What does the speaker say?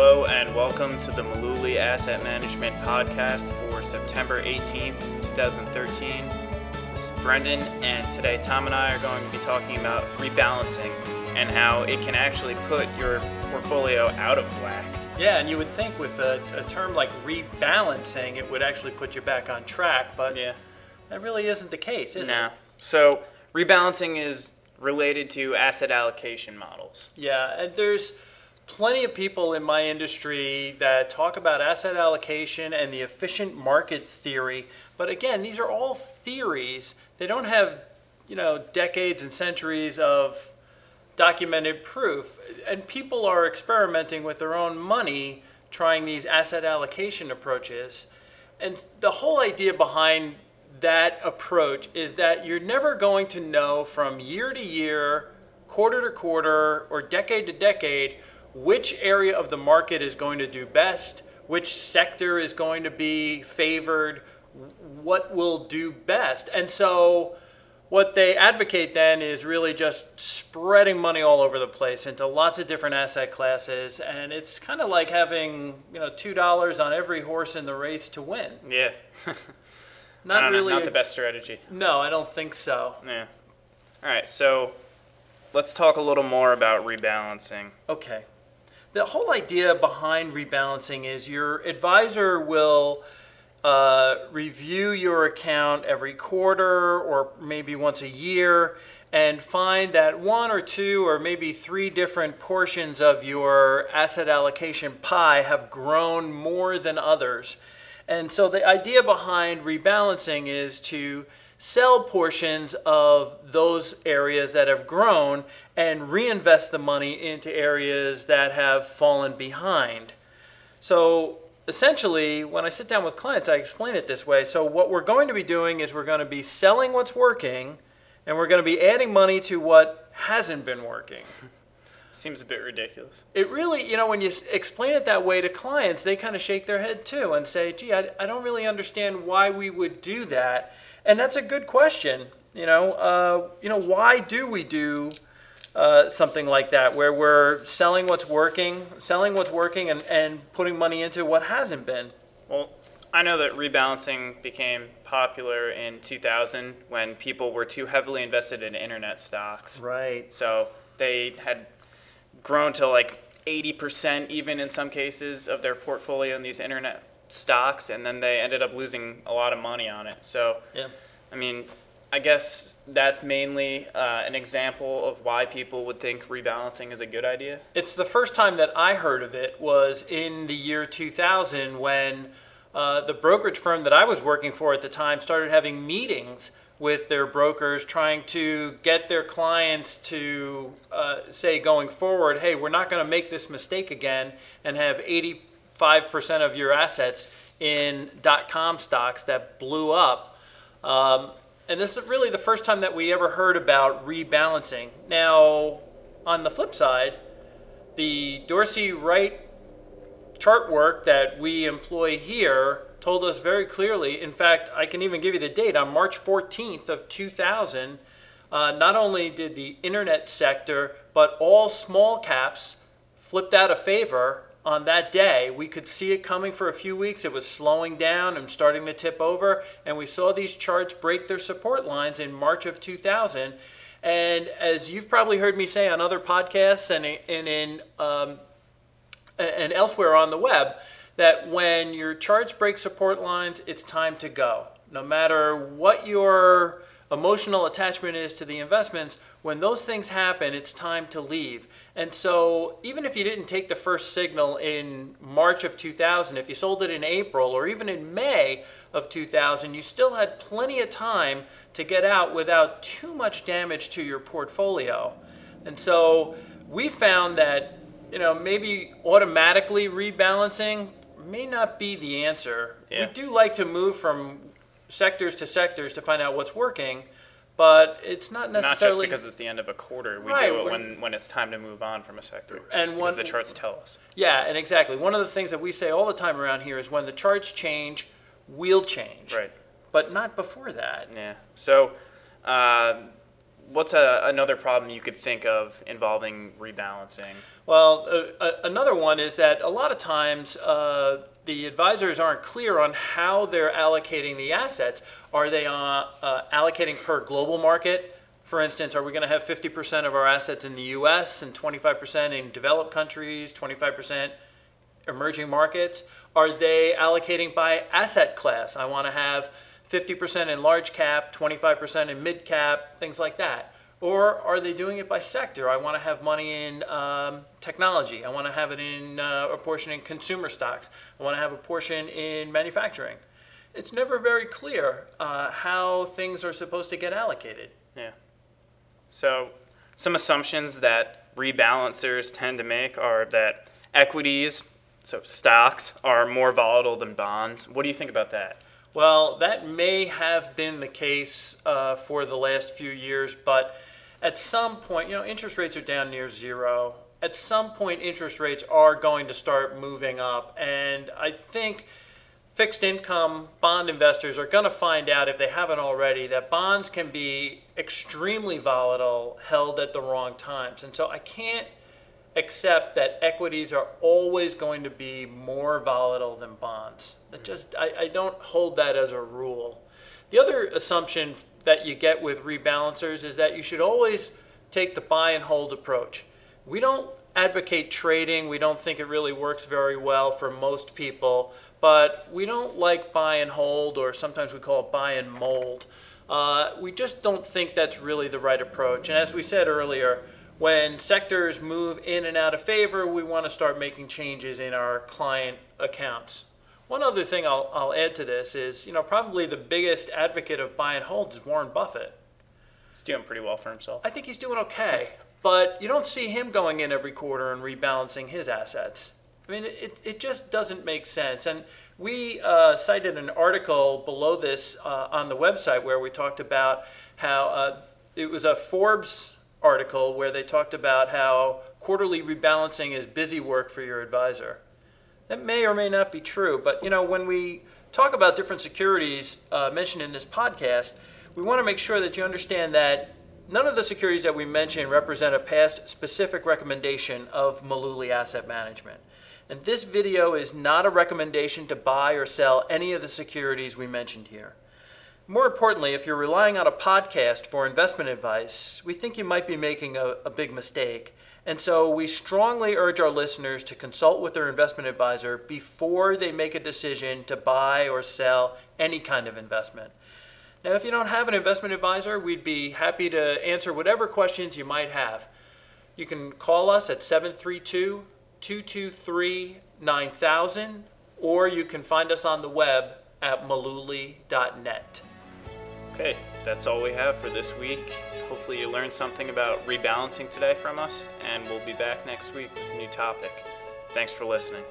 Hello and welcome to the Mullooly Asset Management Podcast for September 18th, 2013. This is Brendan, and today Tom and I are going to be talking about rebalancing and how it can actually put your portfolio out of whack. Yeah, and you would think with a, a term like rebalancing, it would actually put you back on track, but Yeah. that really isn't the case, is No. it? So, rebalancing is related to asset allocation models. Yeah, and there's plenty of people in my industry that talk about asset allocation and the efficient market theory, but again, these are all theories. They don't have, you know, decades and centuries of documented proof. And people are experimenting with their own money trying these asset allocation approaches. And the whole idea behind that approach is that you're never going to know from year to year, quarter to quarter, or decade to decade which area of the market is going to do best, which sector is going to be favored, what will do best. And so what they advocate then is really just spreading money all over the place into lots of different asset classes and it's kind of like having you know two dollars on every horse in the race to win Yeah. not don't know, really not a- the best strategy. no i don't think so Yeah. All right, so let's talk a little more about rebalancing. Okay. The whole idea behind rebalancing is your advisor will uh, review your account every quarter or maybe once a year and find that one or two or maybe three different portions of your asset allocation pie have grown more than others. And so the idea behind rebalancing is to sell portions of those areas that have grown and reinvest the money into areas that have fallen behind. So essentially, when I sit down with clients, I explain it this way. So, what we're going to be doing is we're going to be selling what's working and we're going to be adding money to what hasn't been working. Seems a bit ridiculous. It really, you know, when you explain it that way to clients, they kind of shake their head too and say, gee, I, I don't really understand why we would do that. And that's a good question. You know, uh, you know, why do we do uh, something like that where we're selling what's working, selling what's working and, and putting money into what hasn't been? Well, I know that rebalancing became popular in 2000 when people were too heavily invested in internet stocks. Right. So they had grown to like 80% even in some cases of their portfolio in these internet stocks and then they ended up losing a lot of money on it. So Yeah. I mean, I guess that's mainly uh, an example of why people would think rebalancing is a good idea. It's the first time that I heard of it was in the year 2000 when uh, the brokerage firm that I was working for at the time started having meetings with their brokers trying to get their clients to uh, say going forward, hey, we're not going to make this mistake again and have 85% of your assets in dot com stocks that blew up. Um, and this is really the first time that we ever heard about rebalancing. Now, on the flip side, the Dorsey Wright chart work that we employ here told us very clearly. In fact, I can even give you the date on March 14th of 2000. Uh, not only did the internet sector, but all small caps flipped out of favor on that day. We could see it coming for a few weeks. It was slowing down and starting to tip over, and we saw these charts break their support lines in March of 2000. And as you've probably heard me say on other podcasts and, and in um, and elsewhere on the web, that when your charts break support lines, it's time to go. No matter what your emotional attachment is to the investments, when those things happen, it's time to leave. And so, even if you didn't take the first signal in March of 2000, if you sold it in April or even in May of 2000, you still had plenty of time to get out without too much damage to your portfolio. And so, we found that you know maybe automatically rebalancing may not be the answer. Yeah. We do like to move from sectors to sectors to find out what's working, but it's not necessarily Not just because it's the end of a quarter. We Right, do it when, when it's time to move on from a sector. And because the charts tell us. Yeah, and exactly. One of the things that we say all the time around here is when the charts change, we'll change. Right. But not before that. Yeah. So, uh, what's a, another problem you could think of involving rebalancing? Well, uh, another one is that a lot of times uh, the advisors aren't clear on how they're allocating the assets. Are they uh, uh, allocating per global market? For instance, are we going to have 50% of our assets in the US and 25% in developed countries, 25% emerging markets? Are they allocating by asset class? I want to have 50% in large cap, 25% in mid cap, things like that. Or are they doing it by sector? I want to have money in um, technology. I want to have it in uh, a portion in consumer stocks. I want to have a portion in manufacturing. It's never very clear uh, how things are supposed to get allocated. Yeah. So, some assumptions that rebalancers tend to make are that equities, so stocks, are more volatile than bonds. What do you think about that? Well, that may have been the case uh, for the last few years, but at some point, you know, interest rates are down near zero. At some point, interest rates are going to start moving up, and I think fixed income bond investors are going to find out, if they haven't already, that bonds can be extremely volatile held at the wrong times. And so I can't accept that equities are always going to be more volatile than bonds. That just I, I don't hold that as a rule. The other assumption that you get with rebalancers is that you should always take the buy and hold approach. We don't advocate trading. We don't think it really works very well for most people but we don't like buy and hold, or sometimes we call it buy and mold. Uh, we just don't think that's really the right approach. And as we said earlier, when sectors move in and out of favor, we want to start making changes in our client accounts. One other thing I'll, I'll add to this is, you know, probably the biggest advocate of buy and hold is Warren Buffett. He's doing pretty well for himself. I think he's doing okay, but you don't see him going in every quarter and rebalancing his assets. I mean, it, it just doesn't make sense. And we uh, cited an article below this uh, on the website where we talked about how uh, it was a Forbes article where they talked about how quarterly rebalancing is busy work for your advisor. That may or may not be true, but you know, when we talk about different securities uh, mentioned in this podcast, we want to make sure that you understand that none of the securities that we mention represent a past specific recommendation of Mullooly Asset Management. And this video is not a recommendation to buy or sell any of the securities we mentioned here. More importantly, if you're relying on a podcast for investment advice, we think you might be making a, a, big mistake. And so we strongly urge our listeners to consult with their investment advisor before they make a decision to buy or sell any kind of investment. Now, if you don't have an investment advisor, we'd be happy to answer whatever questions you might have. You can call us at 732 223 9000, or you can find us on the web at mullooly.net. Okay, that's all we have for this week. Hopefully, you learned something about rebalancing today from us, and we'll be back next week with a new topic. Thanks for listening.